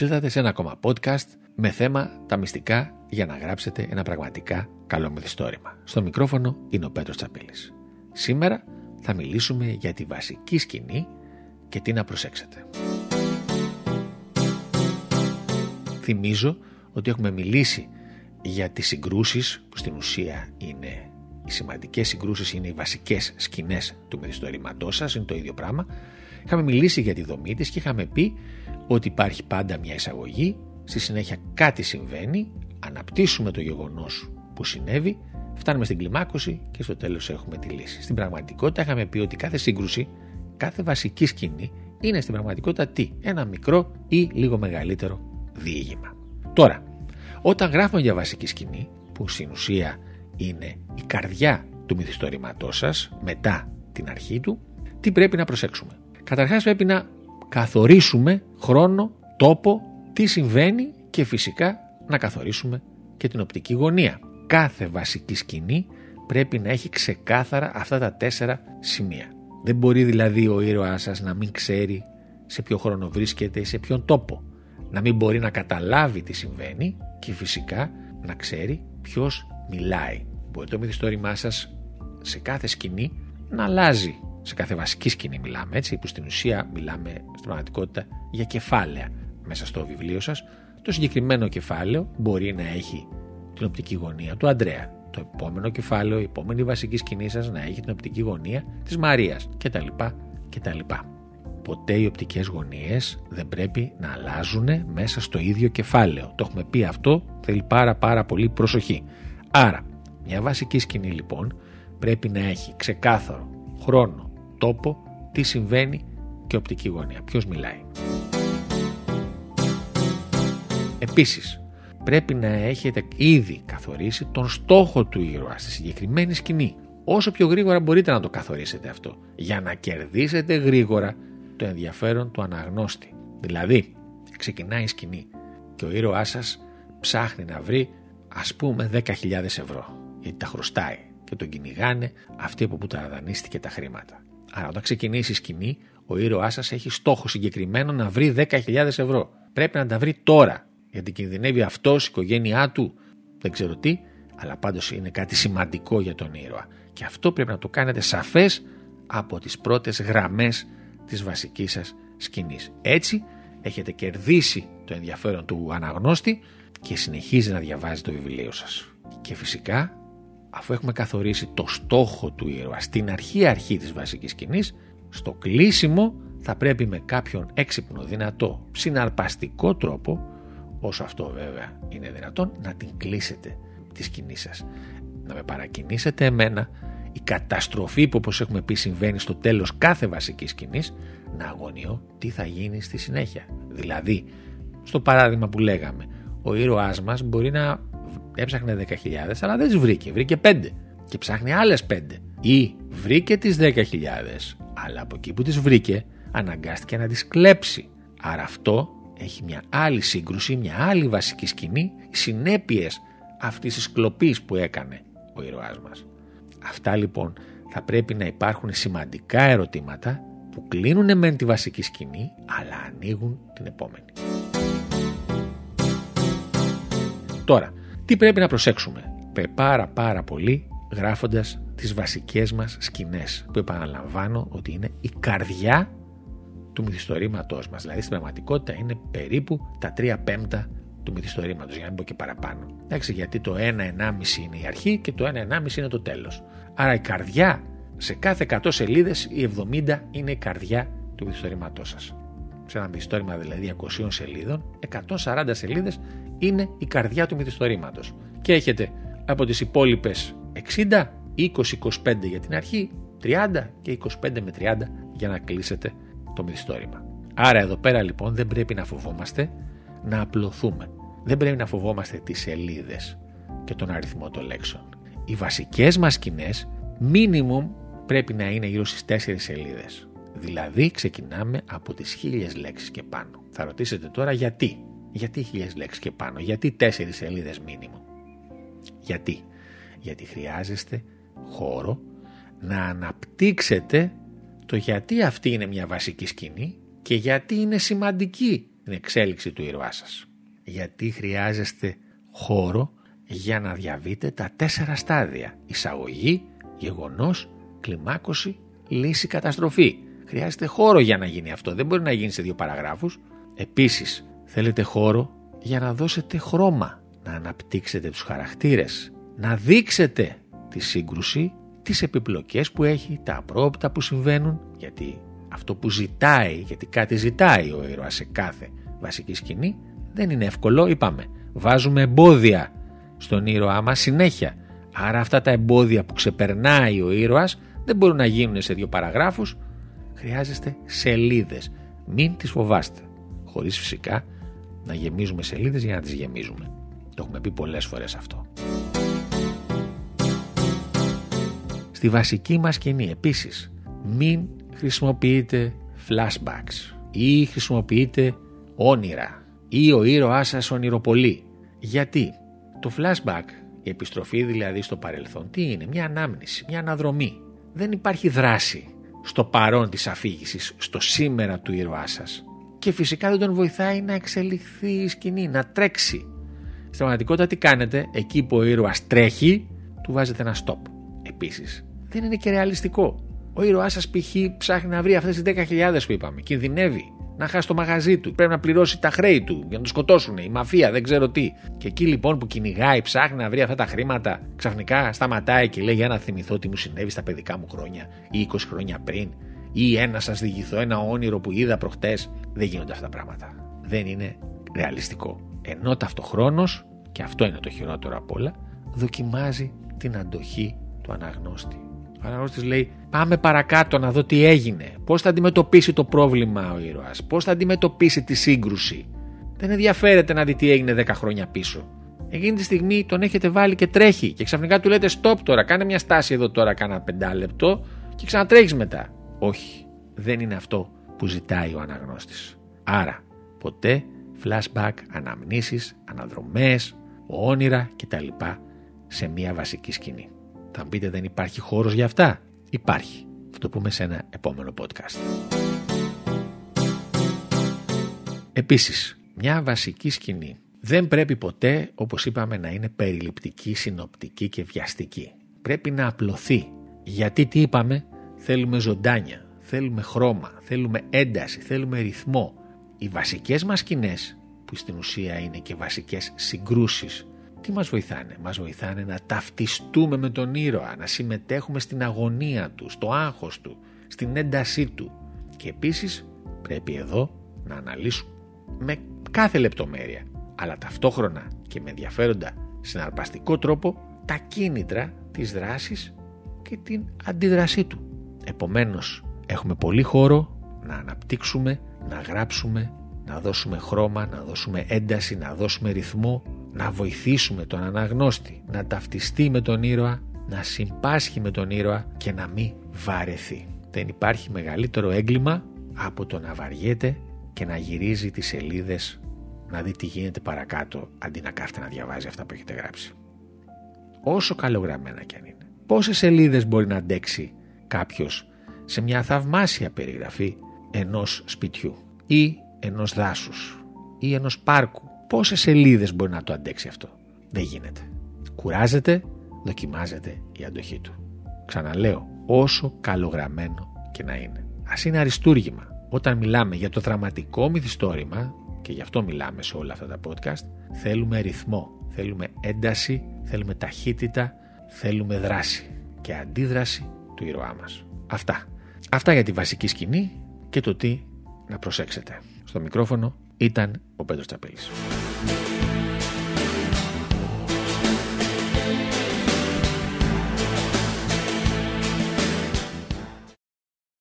ήρθατε σε ένα ακόμα podcast με θέμα τα μυστικά για να γράψετε ένα πραγματικά καλό μυθιστόρημα. Στο μικρόφωνο είναι ο Πέτρος Τσαπίλης. Σήμερα θα μιλήσουμε για τη βασική σκηνή και τι να προσέξετε. Θυμίζω ότι έχουμε μιλήσει για τις συγκρούσεις που στην ουσία είναι οι σημαντικές συγκρούσεις είναι οι βασικές σκηνές του μυθιστορήματός σας, είναι το ίδιο πράγμα. Είχαμε μιλήσει για τη δομή της και είχαμε πει ότι υπάρχει πάντα μια εισαγωγή, στη συνέχεια κάτι συμβαίνει, αναπτύσσουμε το γεγονός που συνέβη, φτάνουμε στην κλιμάκωση και στο τέλος έχουμε τη λύση. Στην πραγματικότητα είχαμε πει ότι κάθε σύγκρουση, κάθε βασική σκηνή είναι στην πραγματικότητα τι, ένα μικρό ή λίγο μεγαλύτερο διήγημα. Τώρα, όταν γράφουμε για βασική σκηνή, που στην ουσία είναι η καρδιά του μυθιστορήματός σας μετά την αρχή του, τι πρέπει να προσέξουμε; Καταρχάς πρέπει να καθορίσουμε χρόνο, τόπο, τι συμβαίνει και φυσικά να καθορίσουμε και την οπτική γωνία. Κάθε βασική σκηνή πρέπει να έχει ξεκάθαρα αυτά τα τέσσερα σημεία. Δεν μπορεί δηλαδή ο ήρωάς σας να μην ξέρει σε ποιο χρόνο βρίσκεται ή σε ποιον τόπο. Να μην μπορεί να καταλάβει τι συμβαίνει και φυσικά να ξέρει ποιος μιλάει. Μπορεί το μυθιστόρημά σας σε κάθε σκηνή να αλλάζει σε κάθε βασική σκηνή μιλάμε έτσι, που στην ουσία μιλάμε στην πραγματικότητα για κεφάλαια μέσα στο βιβλίο σας. Το συγκεκριμένο κεφάλαιο μπορεί να έχει την οπτική γωνία του Αντρέα. Το επόμενο κεφάλαιο, η επόμενη βασική σκηνή σας να έχει την οπτική γωνία της Μαρίας κτλ. κτλ. Ποτέ οι οπτικές γωνίες δεν πρέπει να αλλάζουν μέσα στο ίδιο κεφάλαιο. Το έχουμε πει αυτό, θέλει πάρα πάρα πολύ προσοχή. Άρα, μια βασική σκηνή λοιπόν πρέπει να έχει ξεκάθαρο χρόνο, τόπο, τι συμβαίνει και οπτική γωνία. Ποιος μιλάει. Επίσης, πρέπει να έχετε ήδη καθορίσει τον στόχο του ήρωα στη συγκεκριμένη σκηνή. Όσο πιο γρήγορα μπορείτε να το καθορίσετε αυτό, για να κερδίσετε γρήγορα το ενδιαφέρον του αναγνώστη. Δηλαδή, ξεκινάει η σκηνή και ο ήρωάς σας ψάχνει να βρει ας πούμε 10.000 ευρώ, γιατί τα χρωστάει και τον κυνηγάνε αυτοί από που τα δανείστηκε τα χρήματα. Άρα, όταν ξεκινήσει η σκηνή, ο ήρωάς σας έχει στόχο συγκεκριμένο να βρει 10.000 ευρώ. Πρέπει να τα βρει τώρα. Γιατί κινδυνεύει αυτός, η οικογένειά του, δεν ξέρω τι, αλλά πάντως είναι κάτι σημαντικό για τον ήρωα. Και αυτό πρέπει να το κάνετε σαφές από τις πρώτες γραμμές της βασικής σας σκηνής. Έτσι, έχετε κερδίσει το ενδιαφέρον του αναγνώστη και συνεχίζει να διαβάζει το βιβλίο σας. Και φυσικά αφού έχουμε καθορίσει το στόχο του ήρωα στην αρχή αρχή της βασικής σκηνής, στο κλείσιμο θα πρέπει με κάποιον έξυπνο, δυνατό, συναρπαστικό τρόπο, όσο αυτό βέβαια είναι δυνατόν, να την κλείσετε τη σκηνή σας. Να με παρακινήσετε εμένα η καταστροφή που όπως έχουμε πει συμβαίνει στο τέλος κάθε βασικής σκηνής, να αγωνιώ τι θα γίνει στη συνέχεια. Δηλαδή, στο παράδειγμα που λέγαμε, ο ήρωάς μας μπορεί να έψαχνε 10.000, αλλά δεν τις βρήκε. Βρήκε 5 και ψάχνει άλλες 5. Ή βρήκε τις 10.000, αλλά από εκεί που τις βρήκε, αναγκάστηκε να τις κλέψει. Άρα αυτό έχει μια άλλη σύγκρουση, μια άλλη βασική σκηνή, οι συνέπειες αυτής της κλοπής που έκανε ο ήρωάς μας. Αυτά λοιπόν θα πρέπει να υπάρχουν σημαντικά ερωτήματα που κλείνουν μεν τη βασική σκηνή, αλλά ανοίγουν την επόμενη. Τώρα, τι πρέπει να προσέξουμε; Πάρα πάρα πολύ γράφοντας τις βασικές μας σκηνές που επαναλαμβάνω ότι είναι η καρδιά του μυθιστορήματός μας. Δηλαδή στην πραγματικότητα είναι περίπου τα 3 πέμπτα του μυθιστορήματος για να μην πω και παραπάνω. Εντάξει, γιατί το 1-1,5 είναι η αρχή και το 1-1,5 είναι το τέλος. Άρα η καρδιά σε κάθε 100 σελίδες η 70 είναι η καρδιά του μυθιστορήματός σας. Σε ένα μυθιστόρημα δηλαδή 200 σελίδων, 140 σελίδες είναι η καρδιά του μυθιστορήματος. Και έχετε από τις υπόλοιπες 60, 20-25 για την αρχή, 30 και 25 με 30 για να κλείσετε το μυθιστόρημα. Άρα εδώ πέρα λοιπόν δεν πρέπει να φοβόμαστε να απλωθούμε. Δεν πρέπει να φοβόμαστε τις σελίδες και τον αριθμό των λέξεων. Οι βασικές μας σκηνές minimum πρέπει να είναι γύρω στις 4 σελίδες. Δηλαδή ξεκινάμε από τις χίλιες λέξεις και πάνω. Θα ρωτήσετε τώρα γιατί. Γιατί χίλιες λέξεις και πάνω, γιατί τέσσερις σελίδες μήνυμο. Γιατί. Γιατί χρειάζεστε χώρο να αναπτύξετε το γιατί αυτή είναι μια βασική σκηνή και γιατί είναι σημαντική την εξέλιξη του ήρωά σας. Γιατί χρειάζεστε χώρο για να διαβείτε τα τέσσερα στάδια. Εισαγωγή, γεγονός, κλιμάκωση, λύση, καταστροφή. Χρειάζεται χώρο για να γίνει αυτό. Δεν μπορεί να γίνει σε δύο παραγράφους. Επίσης, θέλετε χώρο; Για να δώσετε χρώμα, να αναπτύξετε τους χαρακτήρες, να δείξετε τη σύγκρουση, τις επιπλοκές που έχει, τα απρόπτα που συμβαίνουν, γιατί αυτό που ζητάει, γιατί κάτι ζητάει ο ήρωας σε κάθε βασική σκηνή, δεν είναι εύκολο, είπαμε. Βάζουμε εμπόδια στον ήρωά μας συνέχεια. Άρα αυτά τα εμπόδια που ξεπερνάει ο ήρωας δεν μπορούν να γίνουν σε δύο παραγράφους, χρειάζεστε σελίδες. Μην τις φοβάστε. Χωρίς φυσικά να γεμίζουμε σελίδες για να τις γεμίζουμε. Το έχουμε πει πολλές φορές αυτό. Στη βασική μας σκηνή επίσης μην χρησιμοποιείτε flashbacks ή χρησιμοποιείτε όνειρα ή ο ήρωάς σας ονειροπολεί. Γιατί; Το flashback, η επιστροφή δηλαδή στο παρελθόν, τι είναι, μια ανάμνηση, μια αναδρομή. Δεν υπάρχει δράση στο παρόν της αφήγησης, στο σήμερα του ήρωάς σας. Και φυσικά δεν τον βοηθάει να εξελιχθεί η σκηνή, να τρέξει. Στην πραγματικότητα τι κάνετε, εκεί που ο ήρωας τρέχει, του βάζετε ένα stop. Επίσης, δεν είναι και ρεαλιστικό. Ο ήρωάς σας π.χ. ψάχνει να βρει αυτές τις 10.000 που είπαμε. Κινδυνεύει να χάσει το μαγαζί του. Πρέπει να πληρώσει τα χρέη του για να το σκοτώσουν. Η μαφία, δεν ξέρω τι. Και εκεί λοιπόν που κυνηγάει, ψάχνει να βρει αυτά τα χρήματα, ξαφνικά σταματάει και λέει για να θυμηθώ τι μου συνέβη στα παιδικά μου χρόνια ή 20 χρόνια πριν. Ή ένα σας διηγηθώ ένα όνειρο που είδα προχτές. Δεν γίνονται αυτά τα πράγματα. Δεν είναι ρεαλιστικό. Ενώ ταυτοχρόνως, και αυτό είναι το χειρότερο απ' όλα, δοκιμάζει την αντοχή του αναγνώστη. Ο αναγνώστης λέει: Πάμε παρακάτω να δω τι έγινε. Πώς θα αντιμετωπίσει το πρόβλημα ο ήρωας, πώς θα αντιμετωπίσει τη σύγκρουση. Δεν ενδιαφέρεται να δει τι έγινε 10 χρόνια πίσω. Εκείνη τη στιγμή τον έχετε βάλει και τρέχει και ξαφνικά του λέτε: Stop τώρα, κάνε μια στάση εδώ τώρα, κάνα πεντάλεπτο και ξανατρέχεις μετά. Όχι, δεν είναι αυτό που ζητάει ο αναγνώστης. Άρα, ποτέ flashback, αναμνήσεις, αναδρομές, όνειρα κτλ. σε μια βασική σκηνή. Θα πείτε δεν υπάρχει χώρος για αυτά; Υπάρχει. Θα το πούμε σε ένα επόμενο podcast. Επίσης, μια βασική σκηνή δεν πρέπει ποτέ, όπως είπαμε, να είναι περιληπτική, συνοπτική και βιαστική. Πρέπει να απλωθεί. Γιατί τι είπαμε, θέλουμε ζωντάνια, θέλουμε χρώμα, θέλουμε ένταση, θέλουμε ρυθμό. Οι βασικές μας σκηνές, που στην ουσία είναι και βασικές συγκρούσεις τι μας βοηθάνε; Μας βοηθάνε να ταυτιστούμε με τον ήρωα, να συμμετέχουμε στην αγωνία του, στο άγχος του, στην έντασή του. Και επίσης πρέπει εδώ να αναλύσουμε με κάθε λεπτομέρεια, αλλά ταυτόχρονα και με ενδιαφέροντα συναρπαστικό τρόπο τα κίνητρα της δράσης και την αντίδρασή του. Επομένως έχουμε πολύ χώρο να αναπτύξουμε, να γράψουμε, να δώσουμε χρώμα, να δώσουμε ένταση, να δώσουμε ρυθμό να βοηθήσουμε τον αναγνώστη να ταυτιστεί με τον ήρωα, να συμπάσχει με τον ήρωα και να μην βαρεθεί. Δεν υπάρχει μεγαλύτερο έγκλημα από το να βαριέται και να γυρίζει τις σελίδες να δει τι γίνεται παρακάτω αντί να κάθεται να διαβάζει αυτά που έχετε γράψει. Όσο καλογραμμένα κι αν είναι. Πόσες σελίδες μπορεί να αντέξει κάποιος σε μια θαυμάσια περιγραφή ενός σπιτιού ή ενός δάσους ή ενός πάρκου Πόσες σελίδες μπορεί να το αντέξει αυτό; Δεν γίνεται. Κουράζεται, δοκιμάζεται η αντοχή του. Ξαναλέω, όσο καλογραμμένο και να είναι. Α είναι αριστούργημα. Όταν μιλάμε για το δραματικό μυθιστόρημα, και γι' αυτό μιλάμε σε όλα αυτά τα podcast, θέλουμε ρυθμό, θέλουμε ένταση, θέλουμε ταχύτητα, θέλουμε δράση και αντίδραση του ήρωά μας. Αυτά. Αυτά για τη βασική σκηνή και το τι να προσέξετε. Στο μικρόφωνο ήταν ο Πέτρος Τσαπέλης.